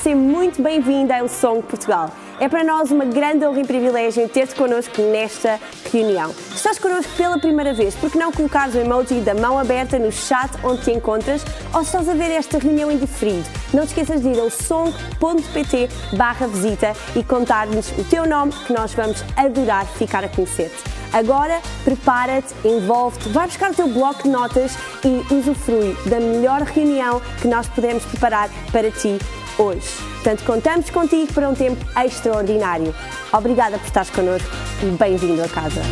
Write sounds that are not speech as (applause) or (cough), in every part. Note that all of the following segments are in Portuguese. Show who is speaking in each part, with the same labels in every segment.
Speaker 1: seja muito bem-vinda ao Song Portugal. É para nós uma grande honra e privilégio ter-te connosco nesta reunião. Estás connosco pela primeira vez, por que não colocares o emoji da mão aberta no chat onde te encontras ou estás a ver esta reunião em diferido, não te esqueças de ir ao song.pt barra visita e contar-nos o teu nome que nós vamos adorar ficar a conhecer-te. Agora, prepara-te, envolve-te, vai buscar o teu bloco de notas e usufrui da melhor reunião que nós podemos preparar para ti hoje. Portanto, contamos contigo para um tempo extraordinário. Obrigada por estares connosco e bem-vindo a casa.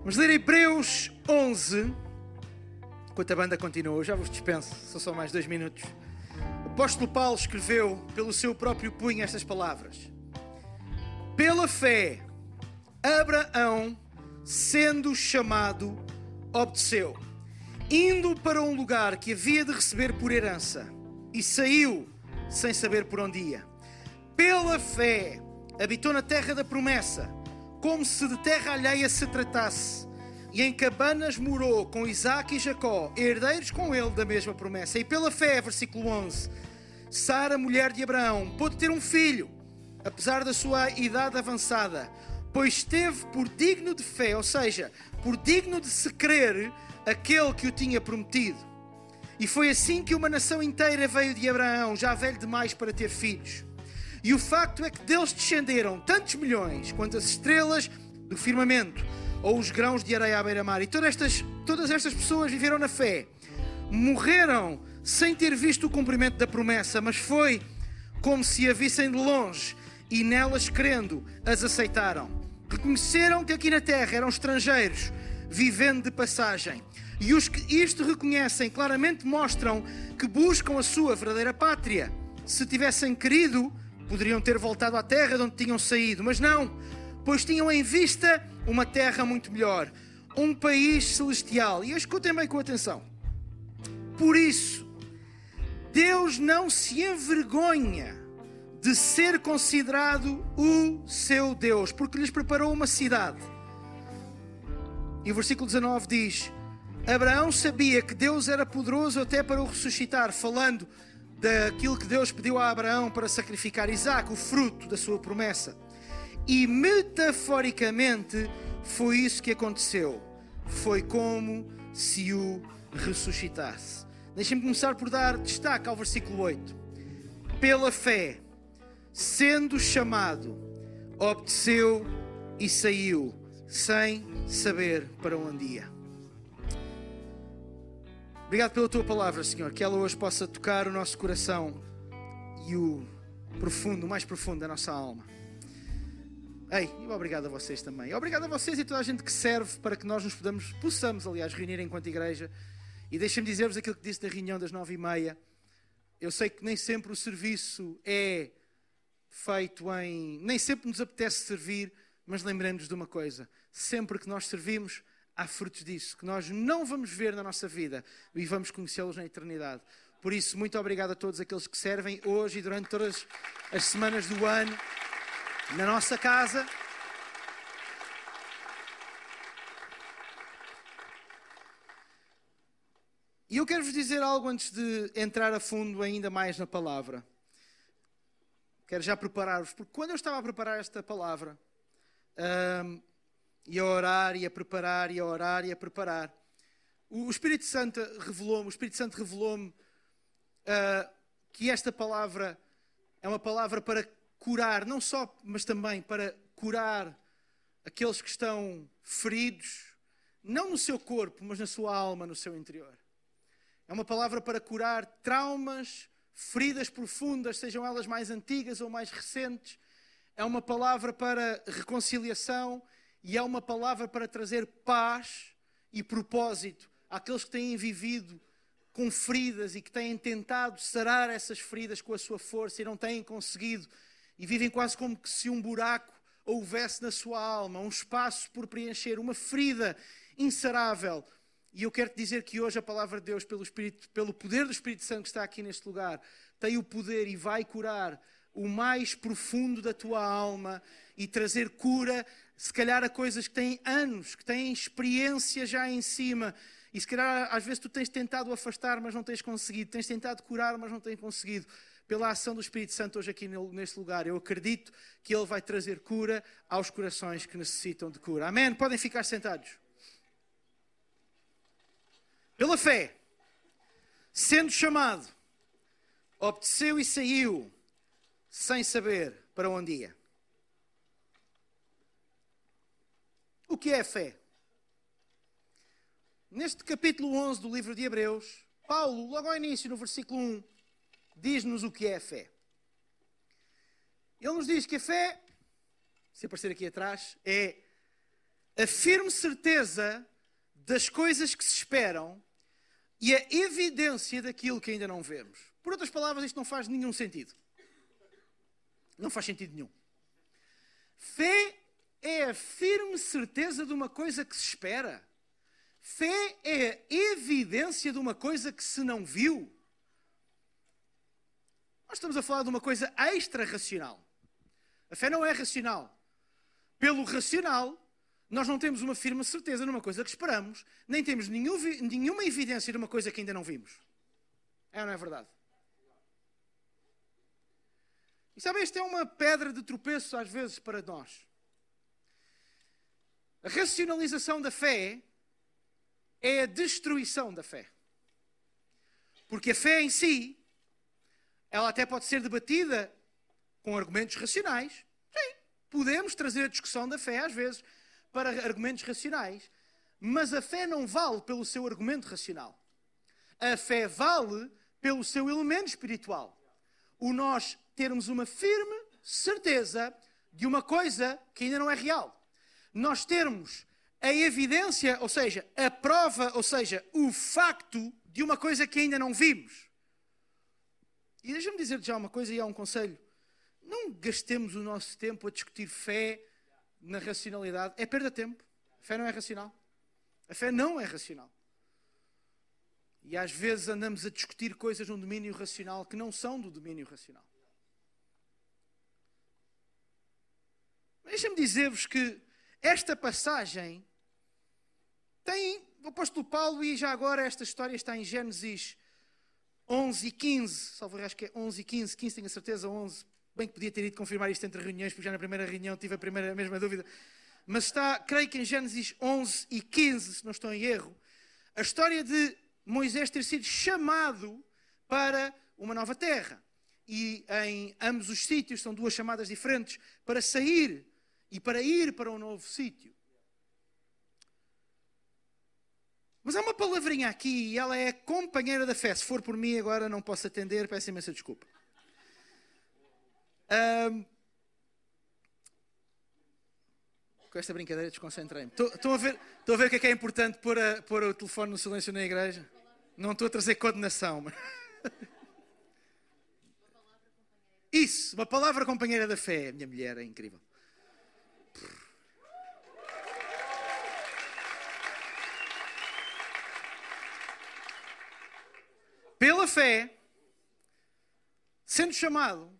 Speaker 2: Vamos ler Hebreus 11. Enquanto a banda continua, já vos dispenso, são só mais dois minutos. O apóstolo Paulo escreveu pelo seu próprio punho estas palavras: Pela fé, Abraão, sendo chamado, obedeceu, indo para um lugar que havia de receber por herança, e saiu sem saber por onde ia. Pela fé, habitou na terra da promessa, como se de terra alheia se tratasse, e em cabanas morou com Isaac e Jacó, herdeiros com ele da mesma promessa. E pela fé, versículo 11, Sara, mulher de Abraão, pôde ter um filho, apesar da sua idade avançada pois teve por digno de fé, ou seja, por digno de se crer aquele que o tinha prometido. E foi assim que uma nação inteira veio de Abraão, já velho demais para ter filhos. E o facto é que deles descenderam tantos milhões quanto as estrelas do firmamento ou os grãos de areia à beira-mar. E todas estas, todas estas pessoas viveram na fé, morreram sem ter visto o cumprimento da promessa, mas foi como se a vissem de longe e nelas crendo as aceitaram. Reconheceram que aqui na terra eram estrangeiros, vivendo de passagem. E os que isto reconhecem claramente mostram que buscam a sua verdadeira pátria. Se tivessem querido, poderiam ter voltado à terra de onde tinham saído, mas não, pois tinham em vista uma terra muito melhor, um país celestial. E escutem bem com atenção. Por isso, Deus não se envergonha de ser considerado o seu Deus, porque lhes preparou uma cidade. E o versículo 19 diz: Abraão sabia que Deus era poderoso até para o ressuscitar, falando daquilo que Deus pediu a Abraão para sacrificar Isaac, o fruto da sua promessa. E metaforicamente foi isso que aconteceu. Foi como se o ressuscitasse. Deixem-me começar por dar destaque ao versículo 8. Pela fé, sendo chamado, obedeceu e saiu, sem saber para onde ia. Obrigado pela tua palavra, Senhor, que ela hoje possa tocar o nosso coração e o profundo, o mais profundo da nossa alma. Ei, e obrigado a vocês também. Obrigado a vocês e toda a gente que serve para que nós nos podamos, possamos, aliás, reunir enquanto igreja. E deixem-me dizer-vos aquilo que disse da reunião das nove e meia. Eu sei que nem sempre o serviço é feito em. Nem sempre nos apetece servir, mas lembremos de uma coisa: sempre que nós servimos, há frutos disso, que nós não vamos ver na nossa vida e vamos conhecê-los na eternidade. Por isso, muito obrigado a todos aqueles que servem hoje e durante todas as semanas do ano na nossa casa. E eu quero vos dizer algo antes de entrar a fundo ainda mais na palavra. Quero já preparar-vos, porque quando eu estava a preparar esta palavra, um, e a orar, e a preparar, e a orar, e a preparar, o Espírito Santo revelou-me, o Espírito Santo revelou-me uh, que esta palavra é uma palavra para curar, não só, mas também para curar aqueles que estão feridos, não no seu corpo, mas na sua alma, no seu interior. É uma palavra para curar traumas, feridas profundas, sejam elas mais antigas ou mais recentes. É uma palavra para reconciliação e é uma palavra para trazer paz e propósito àqueles que têm vivido com feridas e que têm tentado sarar essas feridas com a sua força e não têm conseguido. E vivem quase como que se um buraco houvesse na sua alma, um espaço por preencher, uma ferida insarável. E eu quero te dizer que hoje a palavra de Deus, pelo, Espírito, pelo poder do Espírito Santo que está aqui neste lugar, tem o poder e vai curar o mais profundo da tua alma e trazer cura, se calhar a coisas que têm anos, que têm experiência já em cima E se calhar às vezes tu tens tentado afastar, mas não tens conseguido. Tens tentado curar, mas não tens conseguido. Pela ação do Espírito Santo hoje aqui neste lugar, eu acredito que Ele vai trazer cura aos corações que necessitam de cura. Amém? Podem ficar sentados. Pela fé, sendo chamado, obedeceu e saiu, sem saber para onde ia. O que é fé? Neste capítulo 11 do livro de Hebreus, Paulo, logo ao início, no versículo 1, diz-nos o que é a fé. Ele nos diz que a fé, se aparecer aqui atrás, é a firme certeza das coisas que se esperam e a evidência daquilo que ainda não vemos. Por outras palavras, isto não faz nenhum sentido. Não faz sentido nenhum. Fé é a firme certeza de uma coisa que se espera. Fé é a evidência de uma coisa que se não viu. Nós estamos a falar de uma coisa extra-racional. A fé não é racional. Pelo racional, nós não temos uma firme certeza numa coisa que esperamos, nem temos nenhum, nenhuma evidência de uma coisa que ainda não vimos. É ou não é verdade? E sabe, esta é uma pedra de tropeço às vezes para nós. A racionalização da fé é a destruição da fé. Porque a fé em si, ela até pode ser debatida com argumentos racionais. Sim, podemos trazer a discussão da fé às vezes para argumentos racionais, mas a fé não vale pelo seu argumento racional. A fé vale pelo seu elemento espiritual. O nós termos uma firme certeza de uma coisa que ainda não é real nós termos a evidência, ou seja, a prova, ou seja, o facto de uma coisa que ainda não vimos. E deixa-me dizer já uma coisa e há um conselho. Não gastemos o nosso tempo a discutir fé na racionalidade. É perda de tempo. A fé não é racional. A fé não é racional. E às vezes andamos a discutir coisas no domínio racional que não são do domínio racional. Deixa-me dizer-vos que esta passagem tem o apóstolo Paulo, e já agora esta história está em Gênesis 11 e 15, salvo acho que é 11 e 15, 15 tenho a certeza, 11, bem que podia ter ido confirmar isto entre reuniões, porque já na primeira reunião tive a, primeira, a mesma dúvida, mas está, creio que em Gênesis 11 e 15, se não estou em erro, a história de Moisés ter sido chamado para uma nova terra. E em ambos os sítios, são duas chamadas diferentes, para sair e para ir para um novo sítio. Mas há uma palavrinha aqui e ela é companheira da fé. Se for por mim agora não posso atender, peço imensa desculpa. Um, com esta brincadeira desconcentrei-me. Estão a, ver, a ver o que é que é importante pôr, a, pôr o telefone no silêncio na igreja? Não estou a trazer condenação. Mas... (laughs) Isso, uma palavra companheira da fé. Minha mulher é incrível. Pela fé, sendo chamado,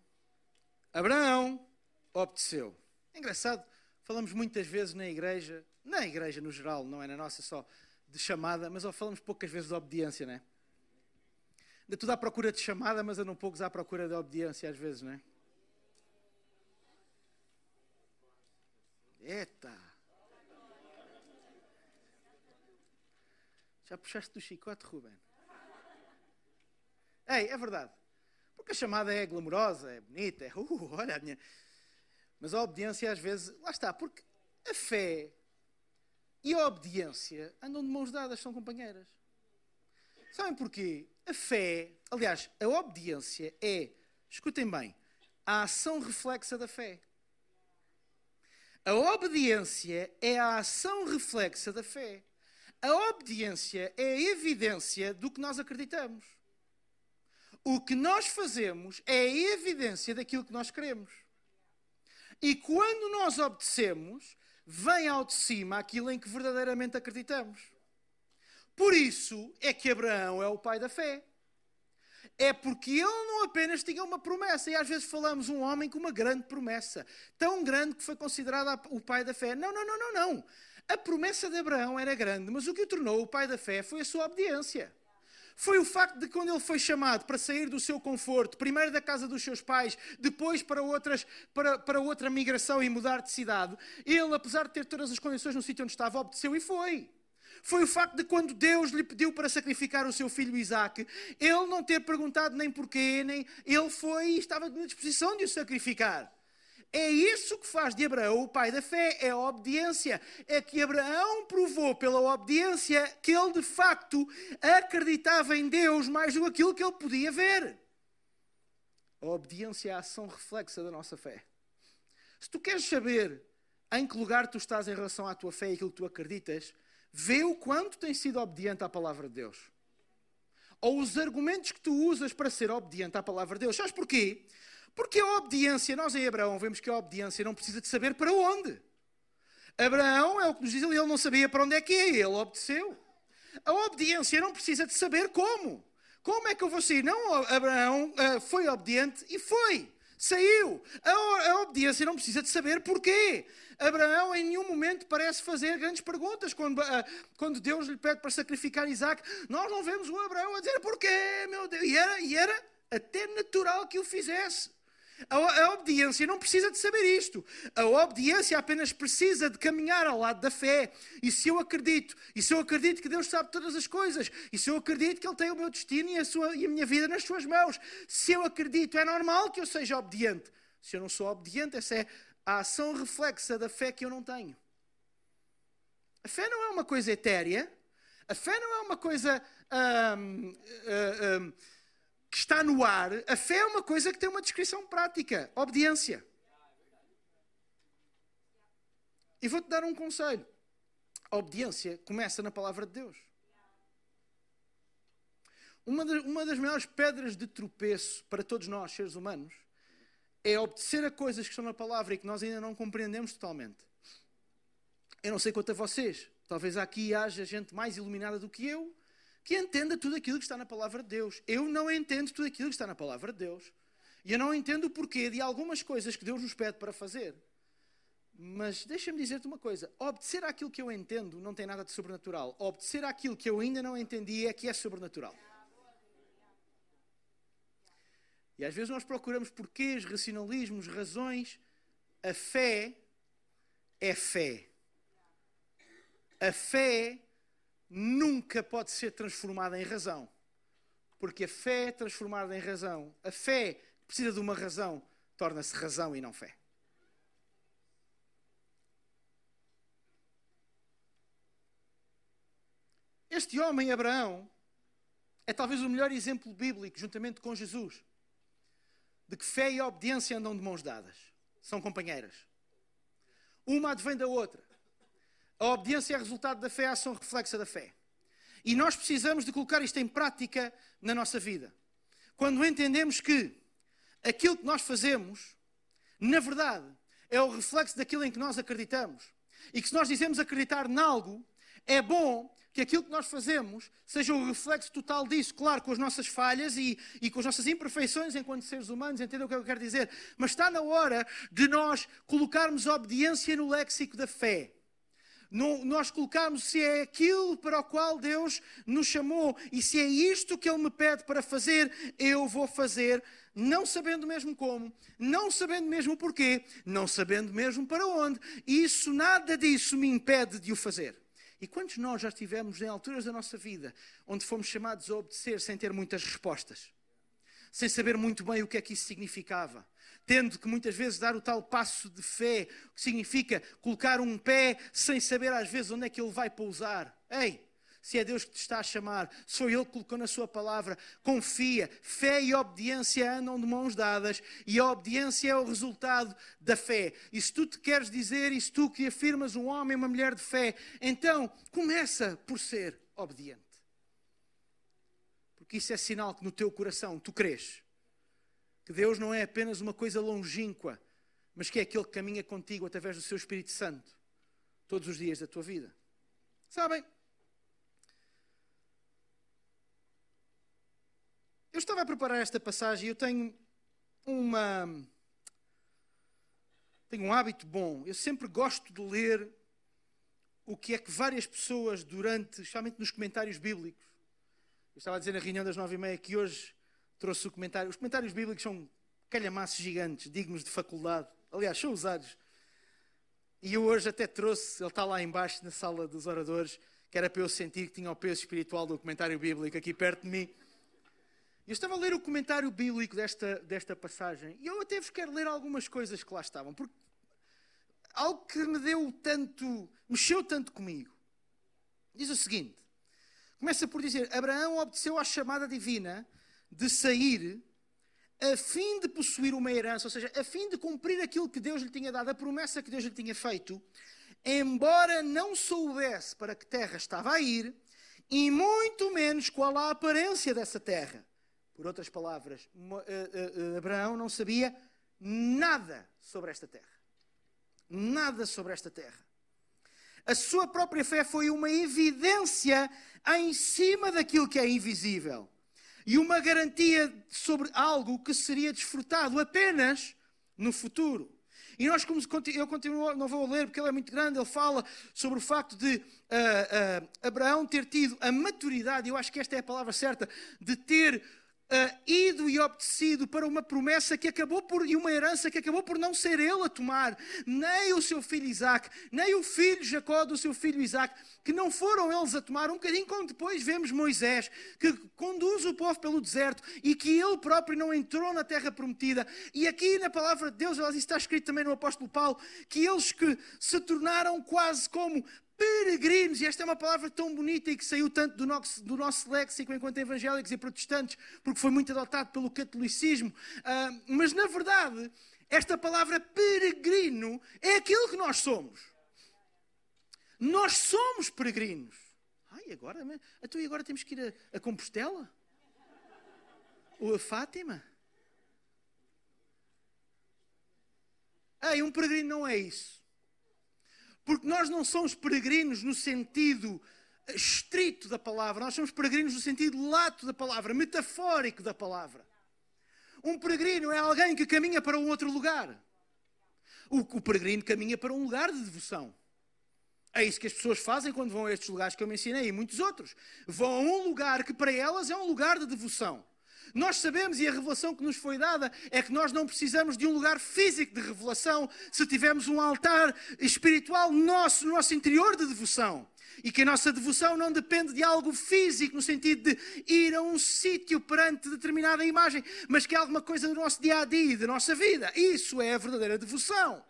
Speaker 2: Abraão obedeceu. É engraçado, falamos muitas vezes na igreja, na igreja no geral, não é na nossa só, de chamada, mas falamos poucas vezes de obediência, não é? Ainda tudo à procura de chamada, mas andam poucos à procura de obediência às vezes, não é? Eita! Já puxaste do chicote, Ruben? Ei, é verdade. Porque a chamada é glamourosa, é bonita, é (laughs) uh, olha a minha. Mas a obediência às vezes, lá está, porque a fé e a obediência andam de mãos dadas, são companheiras. Sabem porquê? A fé, aliás, a obediência é, escutem bem, a ação reflexa da fé. A obediência é a ação reflexa da fé. A obediência é a evidência do que nós acreditamos. O que nós fazemos é a evidência daquilo que nós queremos. E quando nós obedecemos, vem ao de cima aquilo em que verdadeiramente acreditamos. Por isso é que Abraão é o pai da fé. É porque ele não apenas tinha uma promessa, e às vezes falamos um homem com uma grande promessa, tão grande que foi considerado o pai da fé. Não, não, não, não, não. A promessa de Abraão era grande, mas o que o tornou o pai da fé foi a sua obediência. Foi o facto de quando ele foi chamado para sair do seu conforto, primeiro da casa dos seus pais, depois para, outras, para, para outra migração e mudar de cidade, ele, apesar de ter todas as condições no sítio onde estava, obedeceu e foi. Foi o facto de quando Deus lhe pediu para sacrificar o seu filho Isaac, ele não ter perguntado nem porquê, nem ele foi e estava na disposição de o sacrificar. É isso que faz de Abraão o pai da fé, é a obediência. É que Abraão provou pela obediência que ele de facto acreditava em Deus mais do que aquilo que ele podia ver. A obediência é a ação reflexa da nossa fé. Se tu queres saber em que lugar tu estás em relação à tua fé e aquilo que tu acreditas, vê o quanto tens sido obediente à palavra de Deus. Ou os argumentos que tu usas para ser obediente à palavra de Deus. Sabes porquê? Porque a obediência, nós em Abraão vemos que a obediência não precisa de saber para onde. Abraão é o que nos diz ali, ele não sabia para onde é que é, ele obedeceu. A obediência não precisa de saber como. Como é que eu vou sair? Não, Abraão uh, foi obediente e foi. Saiu. A, obediência não precisa de saber porquê. Abraão em nenhum momento parece fazer grandes perguntas quando, uh, quando Deus lhe pede para sacrificar Isaac. Nós não vemos o Abraão a dizer porquê, meu Deus. E era, e era até natural que o fizesse. A, a, obediência não precisa de saber isto. A obediência apenas precisa de caminhar ao lado da fé. E se eu acredito, e se eu acredito que Deus sabe todas as coisas, e se eu acredito que Ele tem o meu destino e a, sua, e a minha vida nas suas mãos, se eu acredito, é normal que eu seja obediente. Se eu não sou obediente, essa é a ação reflexa da fé que eu não tenho. A fé não é uma coisa etérea. A fé não é uma coisa. Hum, hum, hum, que está no ar, a fé é uma coisa que tem uma descrição prática: obediência. E vou-te dar um conselho. A obediência começa na palavra de Deus. Uma, de, uma das maiores pedras de tropeço para todos nós, seres humanos, é obedecer a coisas que estão na palavra e que nós ainda não compreendemos totalmente. Eu não sei quanto a vocês, talvez aqui haja gente mais iluminada do que eu, que entenda tudo aquilo que está na palavra de Deus. Eu não entendo tudo aquilo que está na palavra de Deus. E eu não entendo o porquê de algumas coisas que Deus nos pede para fazer. Mas deixa-me dizer-te uma coisa: obedecer àquilo que eu entendo não tem nada de sobrenatural. Obedecer àquilo que eu ainda não entendi é que é sobrenatural. E às vezes nós procuramos porquês, racionalismos, razões. A fé é fé. A fé nunca pode ser transformada em razão. Porque a fé é transformada em razão. A fé precisa de uma razão, torna-se razão e não fé. Este homem, Abraão, é talvez o melhor exemplo bíblico, juntamente com Jesus, de que fé e obediência andam de mãos dadas. São companheiras. Uma advém da outra. A obediência é resultado da fé, a ação reflexa da fé. E nós precisamos de colocar isto em prática na nossa vida. Quando entendemos que aquilo que nós fazemos, na verdade, é o reflexo daquilo em que nós acreditamos. E que se nós dizemos acreditar em algo, é bom que aquilo que nós fazemos seja o reflexo total disso, claro, com as nossas falhas e, e com as nossas imperfeições enquanto seres humanos, entendem o que eu quero dizer? Mas está na hora de nós colocarmos obediência no léxico da fé nós colocarmos se é aquilo para o qual Deus nos chamou e se é isto que Ele me pede para fazer, eu vou fazer, não sabendo mesmo como, não sabendo mesmo porquê, não sabendo mesmo para onde. E isso, nada disso me impede de o fazer. E quantos nós já estivemos em alturas da nossa vida onde fomos chamados a obedecer sem ter muitas respostas? Sem saber muito bem o que é que isso significava? Tendo que muitas vezes dar o tal passo de fé, que significa colocar um pé sem saber às vezes onde é que ele vai pousar. Ei, se é Deus que te está a chamar, se foi Ele que colocou na Sua palavra, confia. Fé e obediência andam de mãos dadas e a obediência é o resultado da fé. E se tu te queres dizer, e se tu que afirmas um homem, uma mulher de fé, então começa por ser obediente. Porque isso é sinal que no teu coração tu crês que Deus não é apenas uma coisa longínqua, mas que é aquele que caminha contigo através do seu Espírito Santo todos os dias da tua vida. Sabem? Eu estava a preparar esta passagem e eu tenho uma tenho um hábito bom. Eu sempre gosto de ler o que é que várias pessoas, durante, especialmente nos comentários bíblicos, eu estava a dizer na reunião das nove e meia que hoje trouxe o comentário. Os comentários bíblicos são calhamaços gigantes, dignos de faculdade. Aliás, são usados. E eu hoje até trouxe, ele está lá embaixo na sala dos oradores, que era para eu sentir que tinha o peso espiritual do comentário bíblico aqui perto de mim. Eu estava a ler o comentário bíblico desta, desta passagem e eu até vos quero ler algumas coisas que lá estavam, porque algo que me deu tanto, mexeu tanto comigo. Diz o seguinte: começa por dizer, Abraão obedeceu à chamada divina de sair a fim de possuir uma herança, ou seja, a fim de cumprir aquilo que Deus lhe tinha dado, a promessa que Deus lhe tinha feito, embora não soubesse para que terra estava a ir, e muito menos qual a aparência dessa terra. Por outras palavras, eh, eh, Abraão não sabia nada sobre esta terra. Nada sobre esta terra. A sua própria fé foi uma evidência em cima daquilo que é invisível e uma garantia sobre algo que seria desfrutado apenas no futuro. E nós, eu continuo, não vou ler porque ele é muito grande, ele fala sobre o facto de uh, uh, Abraão ter tido a maturidade, eu acho que esta é a palavra certa, de ter uh, ido e obedecido para uma promessa que acabou por, e uma herança que acabou por não ser ele a tomar, nem o seu filho Isaac, nem o filho Jacó do seu filho Isaac, que não foram eles a tomar, um bocadinho como depois vemos Moisés, que conduz o povo pelo deserto e que ele próprio não entrou na terra prometida. E aqui na palavra de Deus, isso está escrito também no apóstolo Paulo, que eles que se tornaram quase como peregrinos, e esta é uma palavra tão bonita e que saiu tanto do nosso, do nosso léxico enquanto evangélicos e protestantes, porque foi muito adotado pelo catolicismo, uh, mas na verdade, esta palavra peregrino é aquilo que nós somos. Nós somos peregrinos. Ai, agora, então e agora temos que ir a, a Compostela? Ou a Fátima? Ei, um peregrino não é isso. Porque nós não somos peregrinos no sentido estrito da palavra, nós somos peregrinos no sentido lato da palavra, metafórico da palavra. Um peregrino é alguém que caminha para um outro lugar. O, o peregrino caminha para um lugar de devoção. É isso que as pessoas fazem quando vão a estes lugares que eu mencionei e muitos outros. Vão a um lugar que para elas é um lugar de devoção. Nós sabemos, e a revelação que nos foi dada, é que nós não precisamos de um lugar físico de revelação se tivermos um altar espiritual nosso, no nosso interior de devoção. E que a nossa devoção não depende de algo físico, no sentido de ir a um sítio perante determinada imagem, mas que é alguma coisa do nosso dia a dia, da nossa vida. Isso é a verdadeira devoção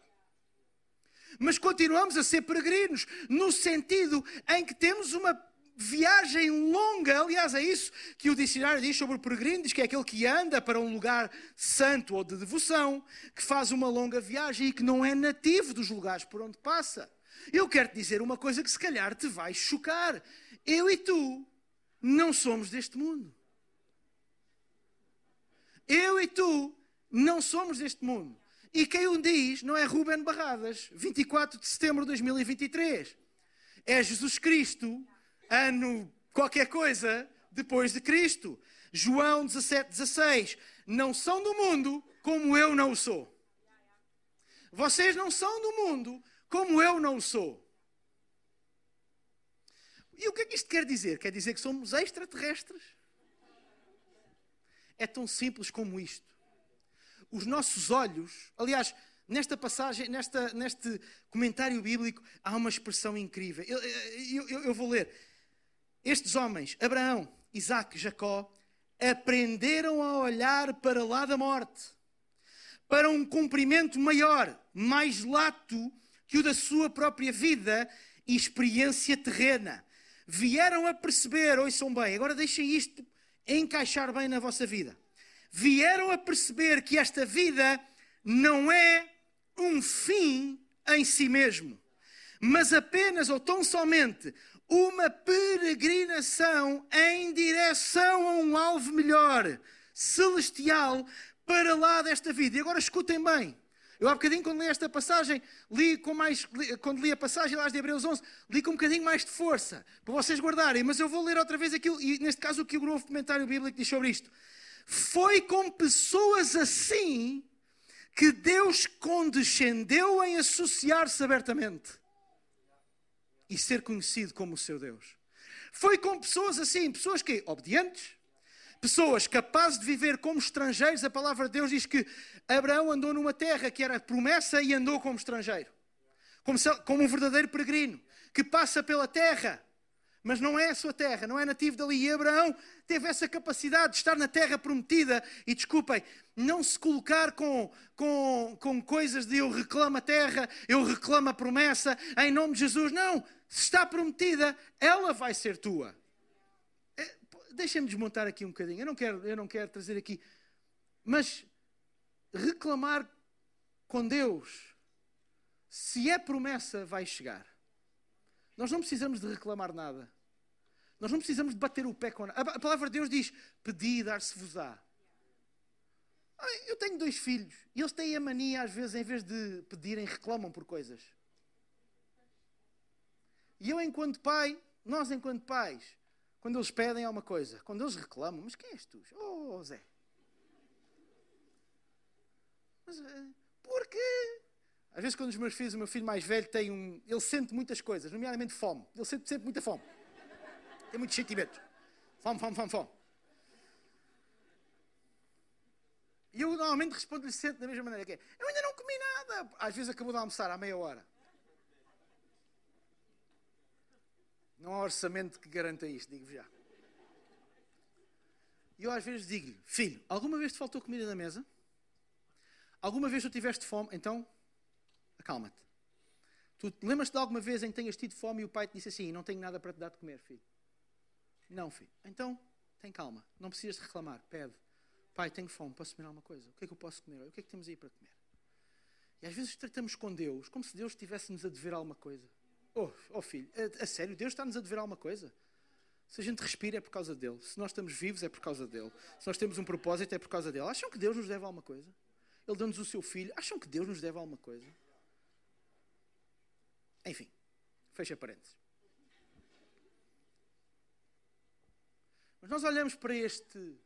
Speaker 2: mas continuamos a ser peregrinos, no sentido em que temos uma viagem longa, aliás, é isso que o dicionário diz sobre o peregrino: diz que é aquele que anda para um lugar santo ou de devoção, que faz uma longa viagem e que não é nativo dos lugares por onde passa. Eu quero te dizer uma coisa que se calhar te vai chocar. Eu e tu não somos deste mundo. Eu e tu não somos deste mundo. E quem o diz não é Ruben Barradas, 24 de setembro de 2023. É Jesus Cristo ano qualquer coisa depois de Cristo. João 17, 16. Não são do mundo como eu não sou. Vocês não são do mundo como eu não sou. E o que é que isto quer dizer? Quer dizer que somos extraterrestres? É tão simples como isto. Os nossos olhos, aliás, nesta passagem, nesta, neste comentário bíblico, há uma expressão incrível. Eu, eu, eu vou ler. Estes homens, Abraão, Isaac, Jacó, aprenderam a olhar para lá da morte, para um cumprimento maior, mais lato que o da sua própria vida e experiência terrena. Vieram a perceber, ouçam bem, agora deixem isto encaixar bem na vossa vida. Vieram a perceber que esta vida não é um fim em si mesmo, mas apenas ou tão somente uma peregrinação em direção a um alvo melhor, celestial, para lá desta vida. E agora escutem bem. Eu há bocadinho, quando li esta passagem, li com mais, li, quando li a passagem lá de Hebreus 11, li com um bocadinho mais de força, para vocês guardarem. Mas eu vou ler outra vez aquilo, e neste caso o que o novo comentário bíblico diz sobre isto. Foi com pessoas assim que Deus condescendeu em associar-se abertamente. E ser conhecido como o seu Deus. Foi com pessoas assim, pessoas que obedientes, pessoas capazes de viver como estrangeiros. A palavra de Deus diz que Abraão andou numa terra que era promessa e andou como estrangeiro, como, como um verdadeiro peregrino que passa pela terra mas não é a sua terra, não é nativo dali. E Abraão teve essa capacidade de estar na terra prometida e, desculpem, não se colocar com, com, com coisas de eu reclamo a terra, eu reclamo a promessa, em nome de Jesus. Não, se está prometida, ela vai ser tua. É, Deixem-me desmontar aqui um bocadinho, eu não, quero, eu não quero trazer aqui, mas reclamar com Deus, se é promessa, vai chegar. Nós não precisamos de reclamar nada. Nós não precisamos de bater o pé com nada. A palavra de Deus diz: Pedi e dar-se-vos-á. Eu tenho dois filhos e eles têm a mania, às vezes, em vez de pedirem, reclamam por coisas. E eu, enquanto pai, nós, enquanto pais, quando eles pedem alguma coisa, quando eles reclamam, mas quem és tu? Oh, Zé. Mas eh, porquê? Às vezes, quando os meus filhos, o meu filho mais velho tem um. Ele sente muitas coisas, nomeadamente fome. Ele sente, sente muita fome. Tem muitos sentimentos. Fome, fome, fome, fome. E eu normalmente respondo-lhe sempre da mesma maneira que é. Eu ainda não comi nada. Às vezes acabou de almoçar, à meia hora. Não há orçamento que garanta isto, digo já. E eu às vezes digo-lhe, filho, alguma vez te faltou comida na mesa? Alguma vez tu tiveste fome? Então acalma-te. Tu lembras-te de alguma vez em que tenhas tido fome e o pai te disse assim: Não tenho nada para te dar de comer, filho? Não, filho. Então, tem calma. Não precisas reclamar. Pede. Pai, tenho fome, posso comer alguma coisa? O que é que eu posso comer? O que é que temos aí para comer? E às vezes tratamos com Deus como se Deus estivesse-nos a dever alguma coisa. Oh, oh filho, a, a sério, Deus está-nos a dever alguma coisa? Se a gente respira é por causa dele. Se nós estamos vivos é por causa dele. Se nós temos um propósito é por causa dele. Acham que Deus nos deve alguma coisa? Ele deu-nos o seu filho. Acham que Deus nos deve alguma coisa? Enfim, fecha parênteses. Mas nós olhamos para este,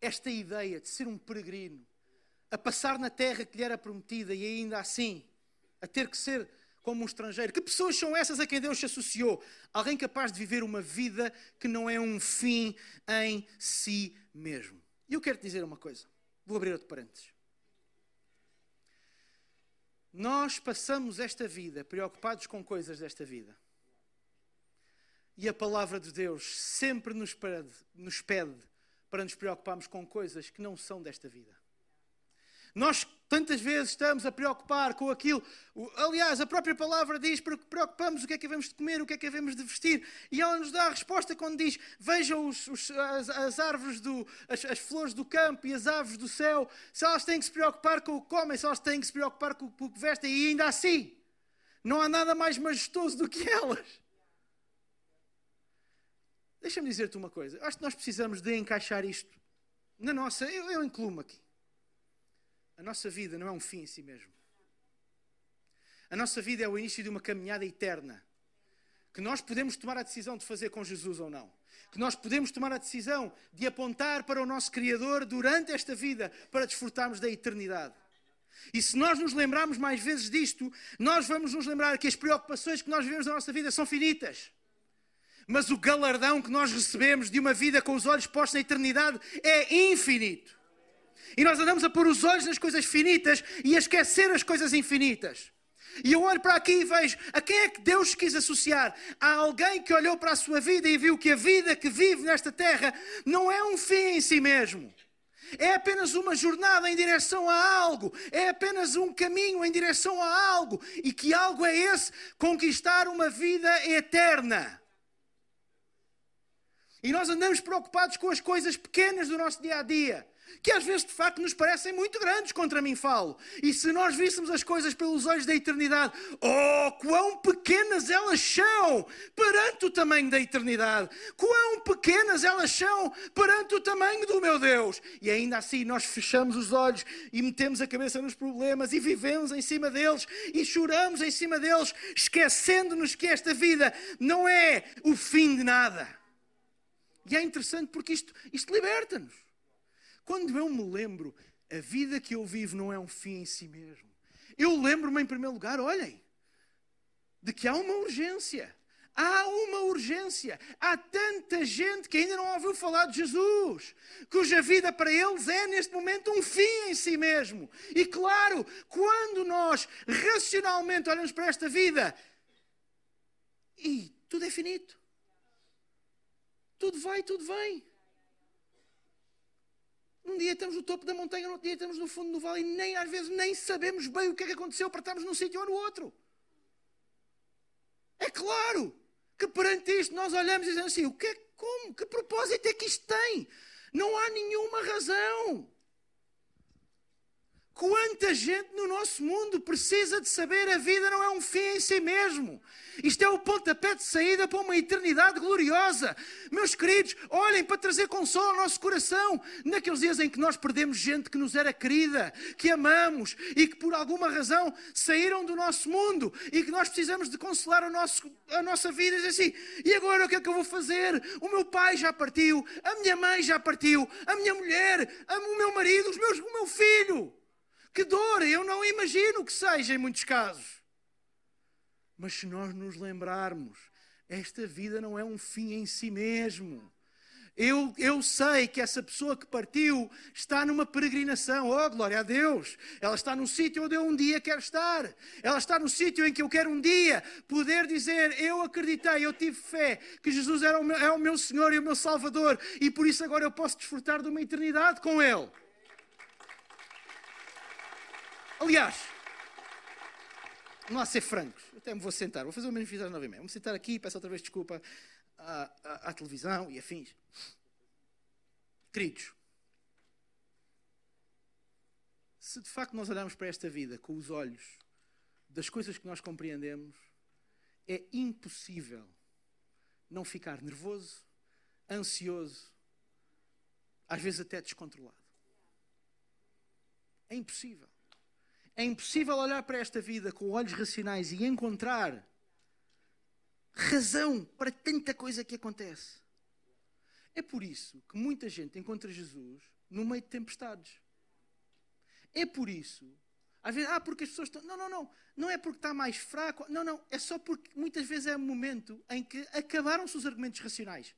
Speaker 2: esta ideia de ser um peregrino, a passar na terra que lhe era prometida e ainda assim a ter que ser como um estrangeiro. Que pessoas são essas a quem Deus se associou? Alguém capaz de viver uma vida que não é um fim em si mesmo. E eu quero te dizer uma coisa. Vou abrir outro parênteses. Nós passamos esta vida preocupados com coisas desta vida. E a palavra de Deus sempre nos pede, nos pede para nos preocuparmos com coisas que não são desta vida. Nós tantas vezes estamos a preocupar com aquilo. Aliás, a própria palavra diz preocupamos o que é que devemos de comer, o que é que devemos de vestir. E ela nos dá a resposta quando diz: Vejam os, os, as, as, árvores, do, as, as, flores do campo e as aves do céu, se elas têm que se preocupar com o que comem, se elas têm que se preocupar com, com o que vestem, e ainda assim, não há nada mais majestoso do que elas. Deixa-me dizer-te uma coisa. Acho que nós precisamos de encaixar isto na nossa. Eu, eu incluo-me aqui. A nossa vida não é um fim em si mesmo. A nossa vida é o início de uma caminhada eterna. Que nós podemos tomar a decisão de fazer com Jesus ou não. Que nós podemos tomar a decisão de apontar para o nosso Criador durante esta vida para desfrutarmos da eternidade. E se nós nos lembrarmos mais vezes disto, nós vamos nos lembrar que as preocupações que nós vivemos na nossa vida são finitas. Mas o galardão que nós recebemos de uma vida com os olhos postos na eternidade é infinito. E nós andamos a pôr os olhos nas coisas finitas e a esquecer as coisas infinitas. E eu olho para aqui e vejo a quem é que Deus quis associar? A alguém que olhou para a sua vida e viu que a vida que vive nesta terra não é um fim em si mesmo. É apenas uma jornada em direção a algo, é apenas um caminho em direção a algo, e que algo é esse? Conquistar uma vida eterna. E nós andamos preocupados com as coisas pequenas do nosso dia a dia que às vezes de facto nos parecem muito grandes, contra mim falo. E se nós víssemos as coisas pelos olhos da eternidade, oh, quão pequenas elas são perante o tamanho da eternidade, quão pequenas elas são perante o tamanho do meu Deus. E ainda assim nós fechamos os olhos e metemos a cabeça nos problemas e vivemos em cima deles e choramos em cima deles, esquecendo-nos que esta vida não é o fim de nada. E é interessante porque isto, isto liberta-nos. Quando eu me lembro, a vida que eu vivo não é um fim em si mesmo. Eu lembro-me, em primeiro lugar, olhem, de que há uma urgência. Há uma urgência. Há tanta gente que ainda não ouviu falar de Jesus, cuja vida para eles é, neste momento, um fim em si mesmo. E claro, quando nós racionalmente olhamos para esta vida, e tudo é finito. Tudo vai, tudo vem. Um dia estamos no topo da montanha, outro dia estamos no fundo do vale e nem às vezes nem sabemos bem o que é que aconteceu para estarmos num sítio ou no outro. É claro que perante isto nós olhamos e dizemos assim: o que é, como? Que propósito é que isto tem? Não há nenhuma razão. Quanta gente no nosso mundo precisa de saber a vida não é um fim em si mesmo. Isto é o pontapé de saída para uma eternidade gloriosa. Meus queridos, olhem para trazer consolo ao nosso coração naqueles dias em que nós perdemos gente que nos era querida, que amamos e que por alguma razão saíram do nosso mundo e que nós precisamos de consolar o nosso, a nossa vida e assim: e agora o que é que eu vou fazer? O meu pai já partiu, a minha mãe já partiu, a minha mulher, o meu marido, os meus, o meu filho. Que dor! Eu não imagino que seja em muitos casos. Mas se nós nos lembrarmos, esta vida não é um fim em si mesmo. Eu, eu sei que essa pessoa que partiu está numa peregrinação. Oh, glória a Deus! Ela está no sítio onde eu um dia quero estar. Ela está no sítio em que eu quero um dia poder dizer: Eu acreditei, eu tive fé que Jesus era o meu, é o meu Senhor e o meu Salvador, e por isso agora eu posso desfrutar de uma eternidade com Ele. Aliás, vamos lá ser francos. Eu até me vou sentar. Vou fazer o mesmo que fiz às nove e meia. Vou sentar aqui, peço outra vez desculpa à, à, à televisão e afins. Queridos, se de facto nós olharmos para esta vida com os olhos das coisas que nós compreendemos, é impossível não ficar nervoso, ansioso, às vezes até descontrolado. É impossível. É impossível olhar para esta vida com olhos racionais e encontrar razão para tanta coisa que acontece. É por isso que muita gente encontra Jesus no meio de tempestades. É por isso. Às vezes, ah, porque as pessoas estão. Não, não, não. Não é porque está mais fraco. Não, não. É só porque muitas vezes é um momento em que acabaram-se os argumentos racionais.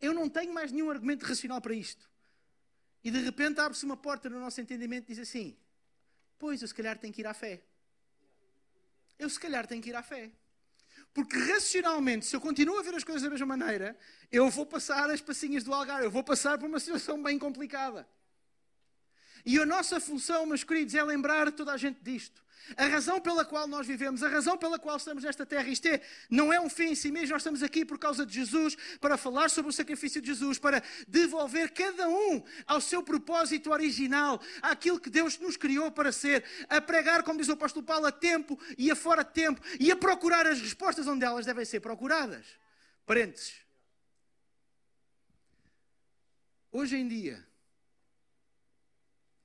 Speaker 2: Eu não tenho mais nenhum argumento racional para isto. E de repente abre-se uma porta no nosso entendimento e diz assim: Pois, eu se calhar tenho que ir à fé. Eu se calhar tenho que ir à fé. Porque racionalmente, se eu continuo a ver as coisas da mesma maneira, eu vou passar as passinhas do algar, eu vou passar por uma situação bem complicada. E a nossa função, meus queridos, é lembrar toda a gente disto. A razão pela qual nós vivemos, a razão pela qual estamos nesta terra, isto é, não é um fim em si mesmo, nós estamos aqui por causa de Jesus, para falar sobre o sacrifício de Jesus, para devolver cada um ao seu propósito original, àquilo que Deus nos criou para ser, a pregar, como diz o apóstolo Paulo, a tempo e a fora de tempo, e a procurar as respostas onde elas devem ser procuradas. Parênteses. Hoje em dia,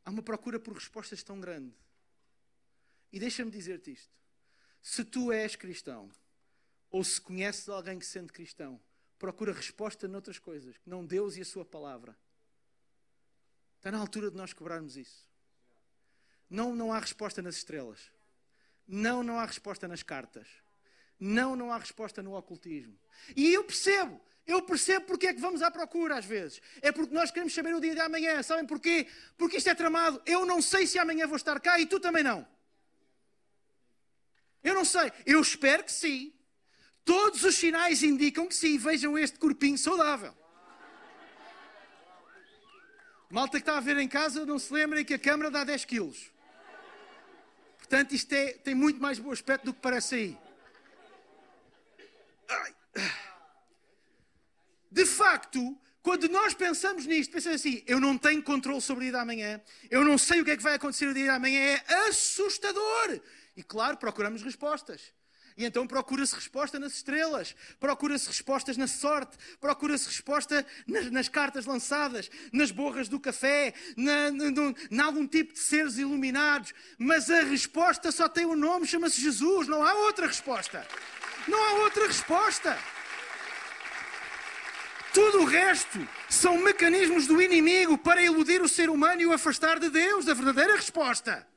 Speaker 2: há uma procura por respostas tão grande e deixa-me dizer-te isto: se tu és cristão, ou se conheces alguém que sente cristão, procura resposta noutras coisas, que não Deus e a Sua palavra. Está na altura de nós cobrarmos isso. Não, não há resposta nas estrelas. Não, não há resposta nas cartas. Não, não há resposta no ocultismo. E eu percebo, eu percebo porque é que vamos à procura às vezes. É porque nós queremos saber o dia de amanhã. Sabem porquê? Porque isto é tramado. Eu não sei se amanhã vou estar cá e tu também não. Eu não sei. Eu espero que sim. Todos os sinais indicam que sim. Vejam este corpinho saudável. Malta que está a ver em casa, não se lembrem que a câmara dá 10 quilos. Portanto, isto é, tem muito mais bom aspecto do que parece aí. De facto, quando nós pensamos nisto, pensamos assim: eu não tenho controle sobre o dia da manhã, eu não sei o que é que vai acontecer no dia da manhã, é assustador. E claro, procuramos respostas. E então procura-se resposta nas estrelas, procura-se respostas na sorte, procura-se resposta nas, nas, cartas lançadas, nas borras do café, na, na, algum tipo de seres iluminados. Mas a resposta só tem um nome, chama-se Jesus. Não há outra resposta. Não há outra resposta. Tudo o resto são mecanismos do inimigo para iludir o ser humano e o afastar de Deus, da verdadeira resposta.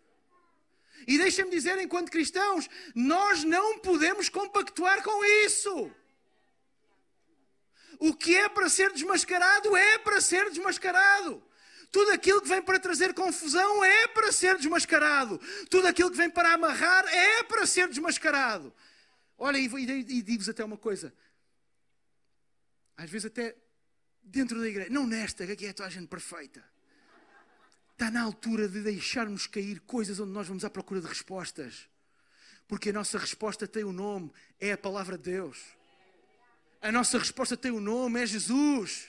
Speaker 2: E deixem-me dizer, enquanto cristãos, nós não podemos compactuar com isso. O que é para ser desmascarado é para ser desmascarado. Tudo aquilo que vem para trazer confusão é para ser desmascarado. Tudo aquilo que vem para amarrar é para ser desmascarado. Olha, e, digo-vos até uma coisa. Às vezes até dentro da igreja, não nesta, que aqui é toda a gente perfeita. Está na altura de deixarmos cair coisas onde nós vamos à procura de respostas. Porque a nossa resposta tem o um nome, é a palavra de Deus. A nossa resposta tem o um nome, é Jesus.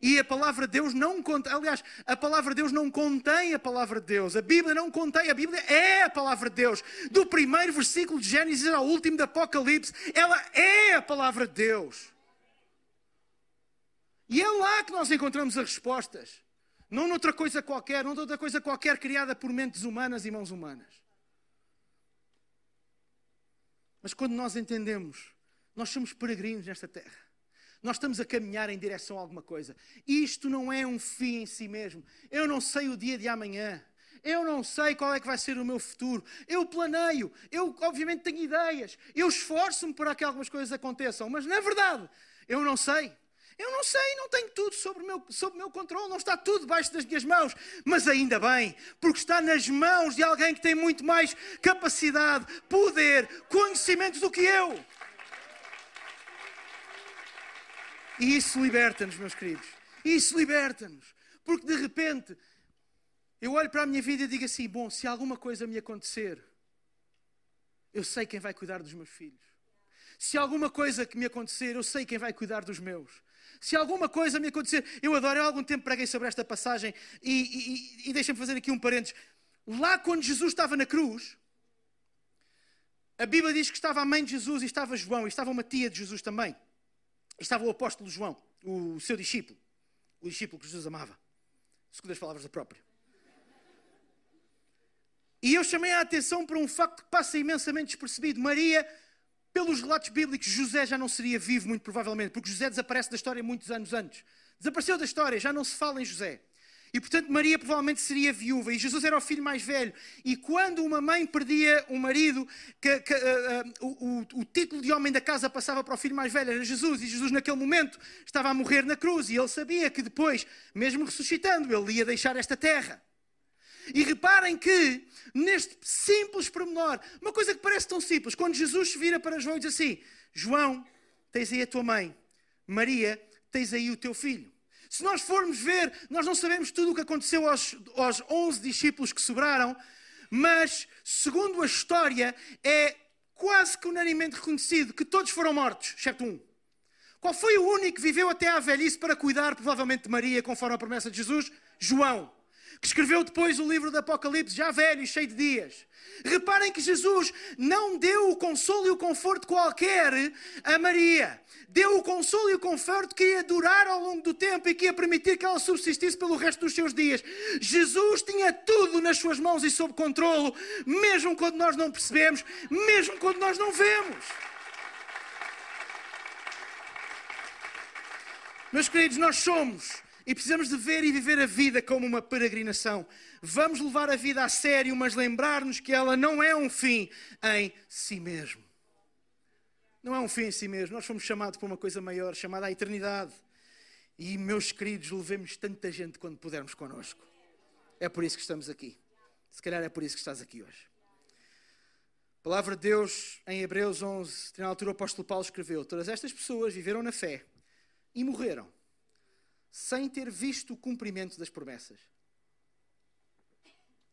Speaker 2: E a palavra de Deus não contém, aliás, a palavra de Deus não contém a palavra de Deus. A Bíblia não contém, a Bíblia é a palavra de Deus. Do primeiro versículo de Gênesis ao último de Apocalipse, ela é a palavra de Deus. E é lá que nós encontramos as respostas. Não noutra coisa qualquer, não noutra coisa qualquer criada por mentes humanas e mãos humanas. Mas quando nós entendemos, nós somos peregrinos nesta terra. Nós estamos a caminhar em direção a alguma coisa. Isto não é um fim em si mesmo. Eu não sei o dia de amanhã. Eu não sei qual é que vai ser o meu futuro. Eu planeio. Eu, obviamente, tenho ideias. Eu esforço-me para que algumas coisas aconteçam. Mas, na verdade, eu não sei. Eu não sei, não tenho tudo sobre o meu, sobre meu controle, não está tudo debaixo das minhas mãos, mas ainda bem, porque está nas mãos de alguém que tem muito mais capacidade, poder, conhecimentos do que eu. E isso liberta-nos, meus queridos. Isso liberta-nos. Porque de repente, eu olho para a minha vida e digo assim: bom, se alguma coisa me acontecer, eu sei quem vai cuidar dos meus filhos. Se alguma coisa que me acontecer, eu sei quem vai cuidar dos meus. Se alguma coisa me acontecer, eu adoro, eu há algum tempo preguei sobre esta passagem e, e, e deixem-me fazer aqui um parênteses. Lá quando Jesus estava na cruz, a Bíblia diz que estava a mãe de Jesus e estava João, e estava uma tia de Jesus também. E estava o apóstolo João, o seu discípulo, o discípulo que Jesus amava, segundo as palavras da própria. E eu chamei a atenção para um facto que passa imensamente despercebido. Maria pelos relatos bíblicos, José já não seria vivo, muito provavelmente, porque José desaparece da história muitos anos antes. Desapareceu da história, já não se fala em José. E portanto, Maria provavelmente seria viúva, e Jesus era o filho mais velho. E quando uma mãe perdia um marido, que, que, uh, uh, o, o, título de homem da casa passava para o filho mais velho, era Jesus, e Jesus naquele momento estava a morrer na cruz, e ele sabia que depois, mesmo ressuscitando, ele ia deixar esta terra. E reparem que, neste simples pormenor, uma coisa que parece tão simples, quando Jesus se vira para João e diz assim: João, tens aí a tua mãe, Maria, tens aí o teu filho. Se nós formos ver, nós não sabemos tudo o que aconteceu aos, aos 11 discípulos que sobraram, mas, segundo a história, é quase que unanimemente reconhecido que todos foram mortos, exceto um. Qual foi o único que viveu até à velhice para cuidar, provavelmente, de Maria, conforme a promessa de Jesus? João que escreveu depois o livro do Apocalipse, já velho e cheio de dias. Reparem que Jesus não deu o consolo e o conforto qualquer a Maria. Deu o consolo e o conforto que ia durar ao longo do tempo e que ia permitir que ela subsistisse pelo resto dos seus dias. Jesus tinha tudo nas suas mãos e sob controlo, mesmo quando nós não percebemos, mesmo quando nós não vemos. Meus queridos, nós somos e precisamos de ver e viver a vida como uma peregrinação. Vamos levar a vida a sério, mas lembrar-nos que ela não é um fim em si mesmo. Não é um fim em si mesmo. Nós fomos chamados para uma coisa maior, chamada a eternidade. E, meus queridos, levemos tanta gente quando pudermos connosco. É por isso que estamos aqui. Se calhar é por isso que estás aqui hoje. A palavra de Deus, em Hebreus 11, na altura o apóstolo Paulo escreveu: Todas estas pessoas viveram na fé e morreram sem ter visto o cumprimento das promessas.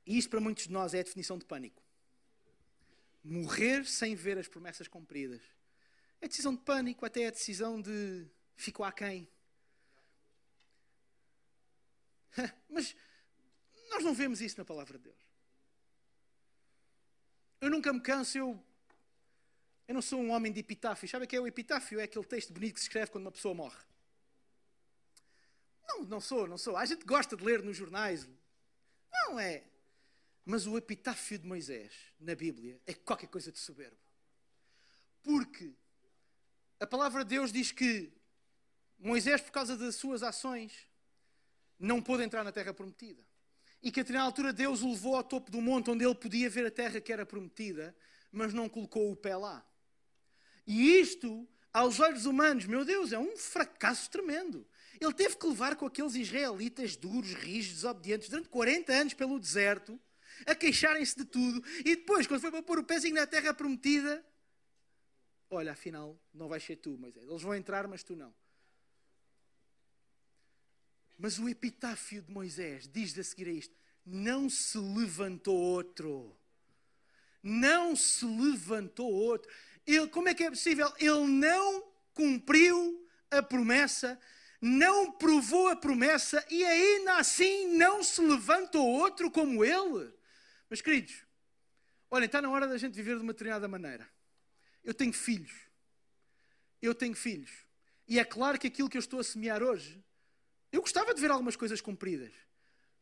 Speaker 2: E isto para muitos de nós é a definição de pânico. Morrer sem ver as promessas cumpridas. É decisão de pânico, até é decisão de fico aquém. Mas nós não vemos isso na palavra de Deus. Eu nunca me canso, eu, eu não sou um homem de epitáfio. Sabe o que é o epitáfio? É aquele texto bonito que se escreve quando uma pessoa morre. Não, não sou, não sou. A gente gosta de ler nos jornais. Não é. Mas o epitáfio de Moisés, na Bíblia, é qualquer coisa de soberbo. Porque a palavra de Deus diz que Moisés, por causa das suas ações, não pôde entrar na terra prometida. e que a determinada altura Deus o levou ao topo do monte onde ele podia ver a terra que era prometida, mas não colocou o pé lá. E isto, aos olhos humanos, meu Deus, é um fracasso tremendo. Ele teve que levar com aqueles israelitas duros, rígidos, obedientes, durante 40 anos pelo deserto, a queixarem-se de tudo, e depois, quando foi para pôr o pezinho na terra prometida, olha, afinal, não vais ser tu, Moisés. Eles vão entrar, mas tu não. Mas o epitáfio de Moisés diz a seguir a isto: não se levantou outro. Não se levantou outro. Ele, como é que é possível? Ele não cumpriu a promessa, não provou a promessa e ainda assim não se levantou outro como ele. Mas queridos, olhem, está na hora da gente viver de uma determinada maneira. Eu tenho filhos. Eu tenho filhos. E é claro que aquilo que eu estou a semear hoje eu gostava de ver algumas coisas cumpridas.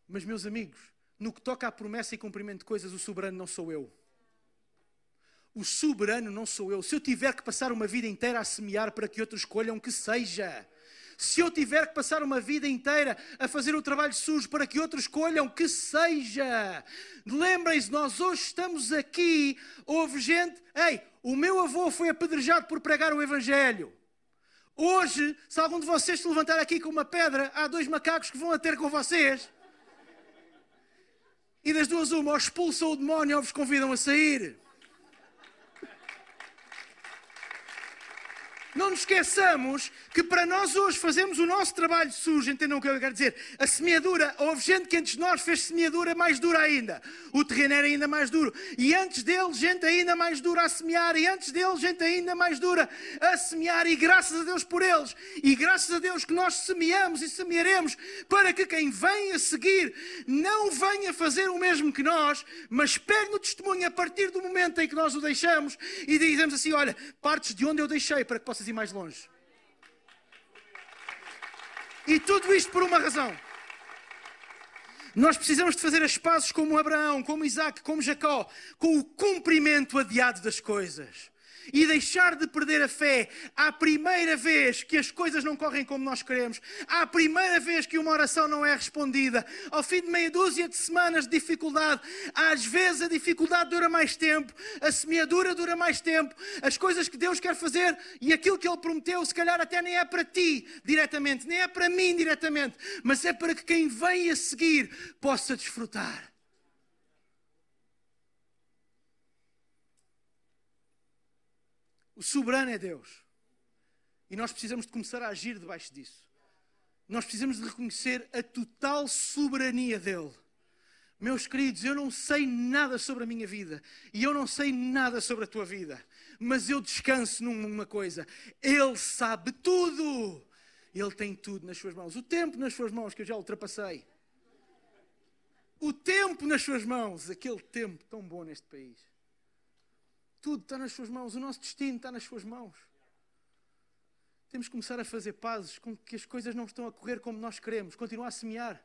Speaker 2: Mas, meus amigos, no que toca à promessa e cumprimento de coisas, o soberano não sou eu. O soberano não sou eu. Se eu tiver que passar uma vida inteira a semear para que outros escolham, que seja. Se eu tiver que passar uma vida inteira a fazer o trabalho sujo para que outros escolham, que seja. Lembrem-se, nós hoje estamos aqui, houve gente. Ei, o meu avô foi apedrejado por pregar o Evangelho. Hoje, se algum de vocês se levantar aqui com uma pedra, há dois macacos que vão a ter com vocês. E das duas, uma, ou expulsam o demónio ou vos convidam a sair. Não nos esqueçamos que para nós hoje fazemos o nosso trabalho sujo, entendam o que eu quero dizer? A semeadura, houve gente que antes de nós fez semeadura mais dura ainda. O terreno era ainda mais duro. E antes dele, gente ainda mais dura a semear. E antes dele, gente ainda mais dura a semear. E graças a Deus por eles. E graças a Deus que nós semeamos e semearemos para que quem vem a seguir não venha fazer o mesmo que nós, mas pegue no testemunho a partir do momento em que nós o deixamos e dizemos assim: olha, partes de onde eu deixei para que possas ir mais longe. E tudo isto por uma razão. Nós precisamos de fazer as pazes como Abraão, como Isaac, como Jacó, com o cumprimento adiado das coisas e deixar de perder a fé à primeira vez que as coisas não correm como nós queremos, à primeira vez que uma oração não é respondida, ao fim de meia dúzia de semanas de dificuldade, às vezes a dificuldade dura mais tempo, a semeadura dura mais tempo, as coisas que Deus quer fazer e aquilo que Ele prometeu, se calhar até nem é para ti diretamente, nem é para mim diretamente, mas é para que quem vem a seguir possa desfrutar. O soberano é Deus. E nós precisamos de começar a agir debaixo disso. Nós precisamos de reconhecer a total soberania dele. Meus queridos, eu não sei nada sobre a minha vida e eu não sei nada sobre a tua vida, mas eu descanso numa coisa: Ele sabe tudo. Ele tem tudo nas suas mãos. O tempo nas suas mãos, que eu já ultrapassei. O tempo nas suas mãos, aquele tempo tão bom neste país. Tudo está nas suas mãos, o nosso destino está nas suas mãos. Temos que começar a fazer pazes com que as coisas não estão a correr como nós queremos. Continua a semear.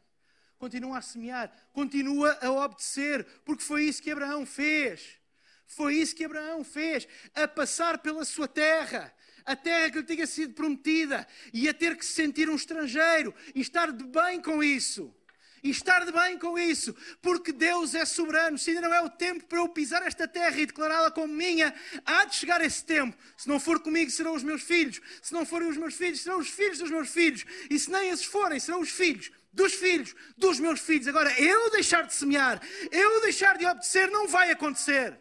Speaker 2: Continua a semear. Continua a obedecer, porque foi isso que Abraão fez. Foi isso que Abraão fez. A passar pela sua terra, a terra que lhe tinha sido prometida, e a ter que se sentir um estrangeiro e estar de bem com isso e estar de bem com isso, porque Deus é soberano. Se ainda não é o tempo para eu pisar esta terra e declará-la como minha, há de chegar esse tempo. Se não for comigo, serão os meus filhos. Se não forem os meus filhos, serão os filhos dos meus filhos. E se nem esses forem, serão os filhos dos filhos dos meus filhos. Agora, eu deixar de semear, eu deixar de obedecer, não vai acontecer.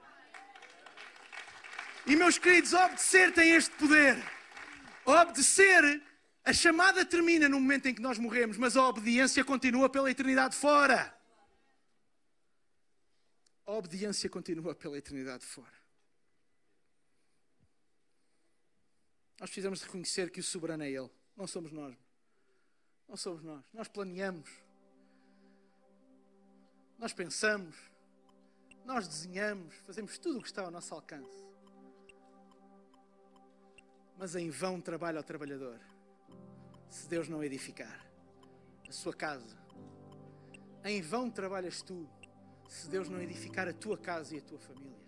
Speaker 2: E meus queridos, obedecer tem este poder. Obedecer a chamada termina no momento em que nós morremos, mas a obediência continua pela eternidade fora. A obediência continua pela eternidade fora. Nós precisamos reconhecer que o soberano é Ele, não somos nós. Não somos nós. Nós planeamos, nós pensamos, nós desenhamos, fazemos tudo o que está ao nosso alcance. Mas em vão trabalha o trabalhador se Deus não edificar a sua casa. Em vão trabalhas tu se Deus não edificar a tua casa e a tua família.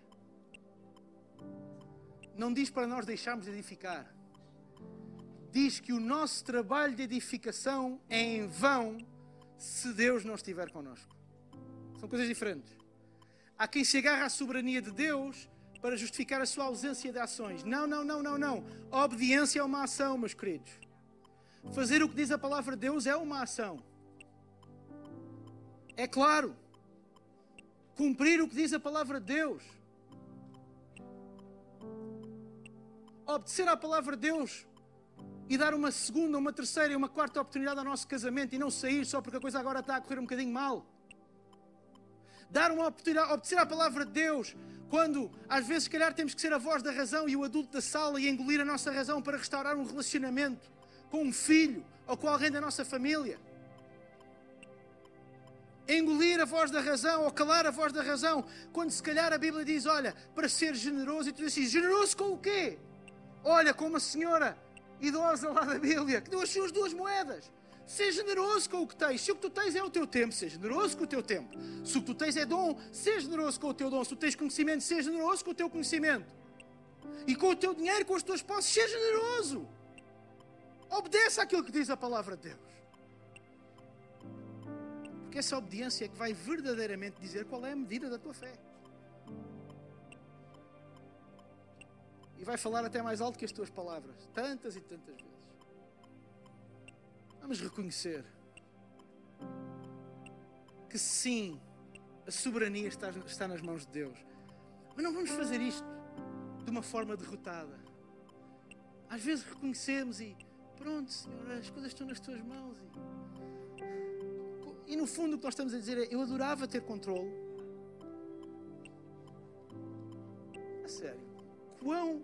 Speaker 2: Não diz para nós deixarmos de edificar. Diz que o nosso trabalho de edificação é em vão se Deus não estiver connosco. São coisas diferentes. Há quem se agarra à soberania de Deus para justificar a sua ausência de ações. Não, não, não, não, não. A obediência é uma ação, meus queridos. Fazer o que diz a palavra de Deus é uma ação. É claro. Cumprir o que diz a palavra de Deus. Obedecer à palavra de Deus e dar uma segunda, uma terceira e uma quarta oportunidade ao nosso casamento e não sair só porque a coisa agora está a correr um bocadinho mal. Dar uma oportunidade, obedecer à palavra de Deus, quando às vezes, se calhar, temos que ser a voz da razão e o adulto da sala e engolir a nossa razão para restaurar um relacionamento com um filho ou com alguém da nossa família. Engolir a voz da razão ou calar a voz da razão, quando se calhar a Bíblia diz: Olha, para ser generoso, e tu dizes: Generoso com o quê? Olha, com uma senhora idosa lá da Bíblia que deu as suas duas moedas. Seja generoso com o que tens. Se o que tu tens é o teu tempo, seja generoso com o teu tempo. Se o que tu tens é dom, seja generoso com o teu dom. Se tu tens conhecimento, seja generoso com o teu conhecimento. E com o teu dinheiro, com as tuas posses, seja generoso. Obedece àquilo que diz a palavra de Deus. Porque essa obediência é que vai verdadeiramente dizer qual é a medida da tua fé. E vai falar até mais alto que as tuas palavras, tantas e tantas vezes. Vamos reconhecer que sim, a soberania está, está nas mãos de Deus. Mas não vamos fazer isto de uma forma derrotada. Às vezes reconhecemos e pronto, Senhor, as coisas estão nas tuas mãos. E, e no fundo o que nós estamos a dizer é: eu adorava ter controle. A sério, quão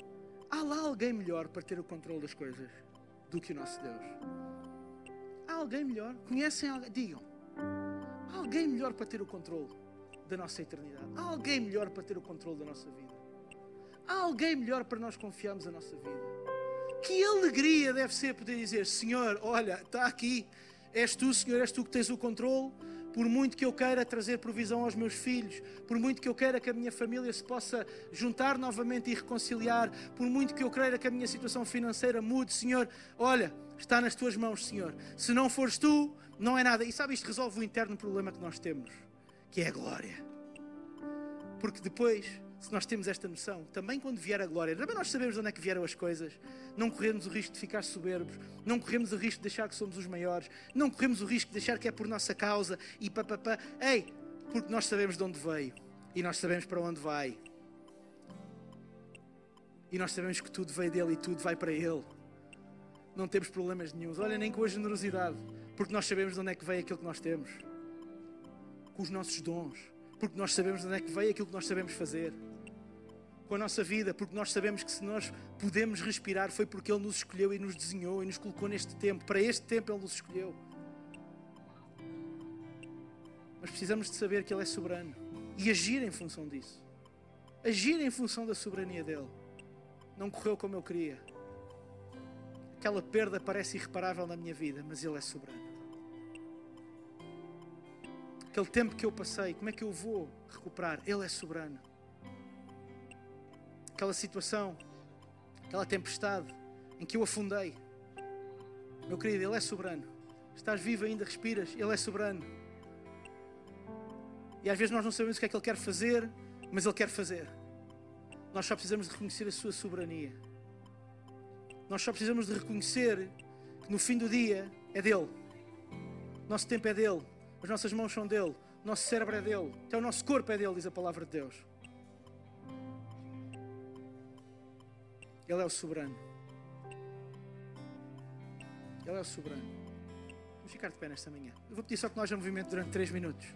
Speaker 2: há lá alguém melhor para ter o controle das coisas do que o nosso Deus? Há alguém melhor? Conhecem alguém? Digam. Há alguém melhor para ter o controle da nossa eternidade? Há alguém melhor para ter o controle da nossa vida? Há alguém melhor para nós confiarmos a nossa vida? Que alegria deve ser poder dizer: Senhor, olha, está aqui, és tu, Senhor, és tu que tens o controle por muito que eu queira trazer provisão aos meus filhos, por muito que eu queira que a minha família se possa juntar novamente e reconciliar, por muito que eu queira que a minha situação financeira mude, Senhor, olha, está nas tuas mãos, Senhor. Se não fores tu, não é nada. E sabe, isto resolve o interno problema que nós temos, que é a glória. Porque depois se nós temos esta noção, também quando vier a glória, também nós sabemos de onde é que vieram as coisas, não corremos o risco de ficar soberbos, não corremos o risco de achar que somos os maiores, não corremos o risco de achar que é por nossa causa e papapá. Ei, porque nós sabemos de onde veio e nós sabemos para onde vai. E nós sabemos que tudo veio dele e tudo vai para ele. Não temos problemas nenhums. Olha, nem com a generosidade, porque nós sabemos de onde é que veio aquilo que nós temos. Com os nossos dons, porque nós sabemos de onde é que veio aquilo que nós sabemos fazer com a nossa vida, porque nós sabemos que se nós podemos respirar foi porque Ele nos escolheu e nos desenhou e nos colocou neste tempo. Para este tempo Ele nos escolheu. Mas precisamos de saber que Ele é soberano e agir em função disso. Agir em função da soberania dEle. Não correu como eu queria. Aquela perda parece irreparável na minha vida, mas Ele é soberano. Aquele tempo que eu passei, como é que eu vou recuperar? Ele é soberano aquela situação, aquela tempestade em que eu afundei. Meu querido, Ele é soberano. Estás vivo ainda, respiras, Ele é soberano. E às vezes nós não sabemos o que é que Ele quer fazer, mas Ele quer fazer. Nós só precisamos de reconhecer a Sua soberania. Nós só precisamos de reconhecer que no fim do dia é dele. Nosso tempo é dele. As nossas mãos são dele. Nosso cérebro é dele. Até o nosso corpo é dele, diz a palavra de Deus. Ele é o soberano. Ele é o soberano. Vamos ficar de pé nesta manhã. Eu vou pedir só que nós a movimento durante 3 minutos.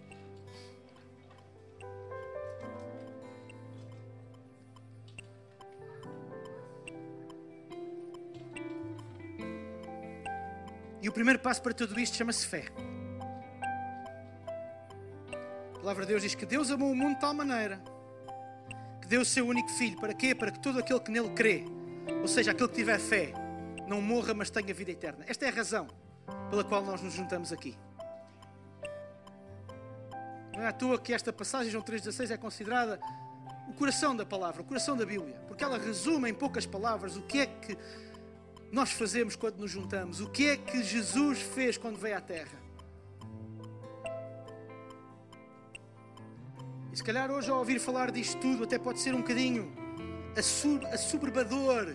Speaker 2: E o primeiro passo para tudo isto chama-se fé. Palavra de Deus diz que Deus amou o mundo de tal maneira que deu o seu único filho. Para quê? Para que todo aquele que nele crê ou seja, aquele que tiver fé não morra, mas tenha vida eterna. Esta é a razão pela qual nós nos juntamos aqui. Não é à toa que esta passagem, João 3,16, é considerada o coração da palavra, o coração da Bíblia, porque ela resume em poucas palavras o que é que nós fazemos quando nos juntamos, o que é que Jesus fez quando veio à Terra. E se calhar hoje ao ouvir falar disto tudo até pode ser um bocadinho assoberbador.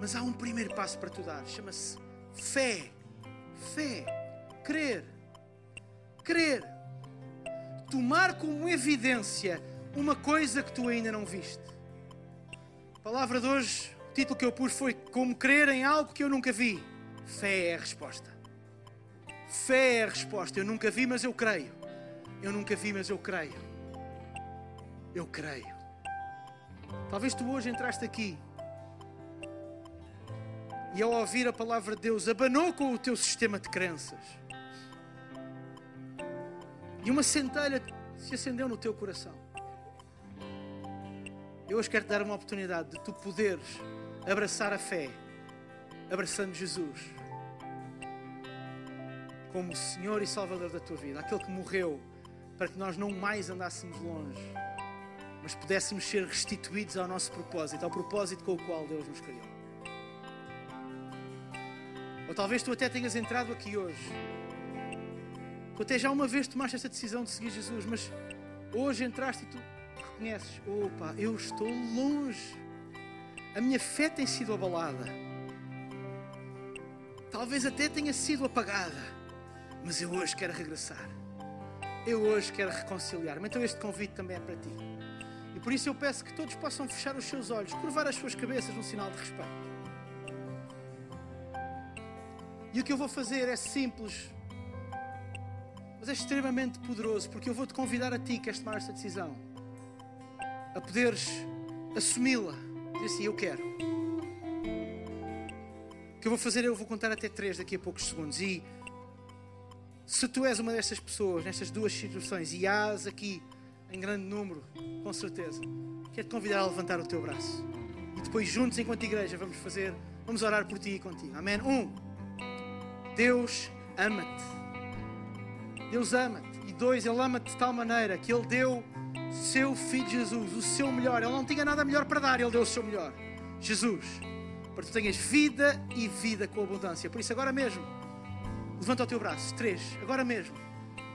Speaker 2: Mas há um primeiro passo para tu dar, chama-se fé. Fé. Crer. Crer. Tomar como evidência uma coisa que tu ainda não viste. A palavra de hoje, o título que eu pus foi Como crer em algo que eu nunca vi. Fé é a resposta. Fé é a resposta. Eu nunca vi, mas eu creio. Eu nunca vi, mas eu creio. Eu creio. Talvez tu hoje entraste aqui e ao ouvir a palavra de Deus abanou com o teu sistema de crenças. E uma centelha se acendeu no teu coração. Eu hoje quero te dar uma oportunidade de tu poderes abraçar a fé, abraçando Jesus como Senhor e Salvador da tua vida, aquele que morreu para que nós não mais andássemos longe, mas pudéssemos ser restituídos ao nosso propósito, ao propósito com o qual Deus nos criou. Ou talvez tu até tenhas entrado aqui hoje, tu até já uma vez tomaste esta decisão de seguir Jesus, mas hoje entraste e tu reconheces: opa, eu estou longe, a minha fé tem sido abalada, talvez até tenha sido apagada mas eu hoje quero regressar. Eu hoje quero reconciliar-me. Então este convite também é para ti. E por isso eu peço que todos possam fechar os seus olhos, curvar as suas cabeças num sinal de respeito. E o que eu vou fazer é simples, mas é extremamente poderoso, porque eu vou te convidar a ti que és tomar esta decisão, a poderes assumi-la, dizer assim: Eu quero. O que eu vou fazer é eu vou contar até três daqui a poucos segundos e se tu és uma destas pessoas, nestas duas situações, e hás aqui em grande número, com certeza, quero te convidar a levantar o teu braço. E depois, juntos, enquanto igreja, vamos fazer, vamos orar por ti e contigo. Amém? Um, Deus ama-te. Deus ama-te. E dois, Ele ama-te de tal maneira que Ele deu seu Filho Jesus, o seu melhor. Ele não tinha nada melhor para dar, Ele deu o seu melhor. Jesus. Para que tu tenhas vida e vida com abundância. Por isso, agora mesmo Levanta o teu braço. Três. Agora mesmo.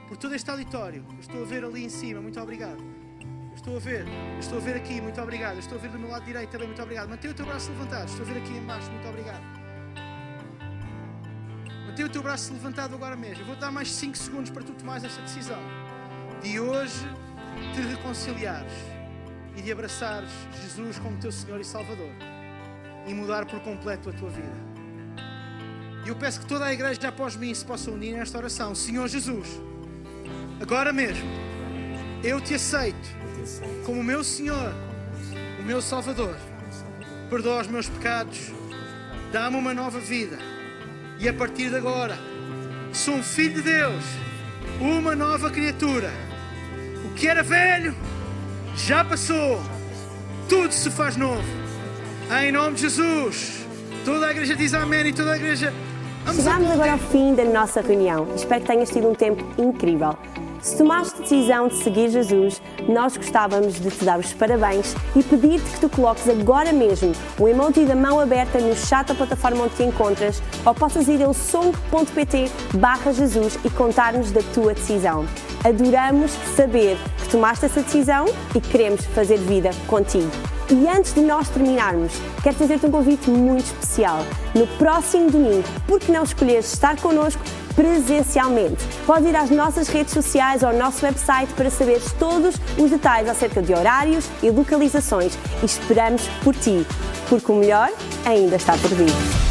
Speaker 2: Por todo este auditório. Eu estou a ver ali em cima. Muito obrigado. Eu estou a ver. Eu estou a ver aqui. Muito obrigado. Eu estou a ver do meu lado direito também. Muito obrigado. Mantém o teu braço levantado. Estou a ver aqui embaixo. Muito obrigado. Mantém o teu braço levantado agora mesmo. Eu vou dar mais 5 segundos para tu tomares esta decisão. De hoje te reconciliares e de abraçares Jesus como teu Senhor e Salvador e mudar por completo a tua vida. Eu peço que toda a igreja após mim se possa unir nesta oração. Senhor Jesus, agora mesmo, eu te aceito como o meu Senhor, o meu Salvador. Perdoa os meus pecados, dá-me uma nova vida. E a partir de agora, sou um filho de Deus, uma nova criatura. O que era velho já passou, tudo se faz novo. Em nome de Jesus. Toda a igreja diz amém e toda a igreja
Speaker 1: Chegamos agora ao fim da nossa reunião. Espero que tenhas tido um tempo incrível. Se tomaste a decisão de seguir Jesus, nós gostávamos de te dar os parabéns e pedir-te que tu coloques agora mesmo o emoji da mão aberta no chat da plataforma onde te encontras ou possas ir ao som.pt barra Jesus e contar-nos da tua decisão. Adoramos saber que tomaste essa decisão e queremos fazer vida contigo. E antes de nós terminarmos, quero fazer-te um convite muito especial. No próximo domingo, por que não escolheres estar connosco presencialmente? Podes ir às nossas redes sociais ou ao nosso website para saberes todos os detalhes acerca de horários e localizações e esperamos por ti, porque o melhor ainda está por vir.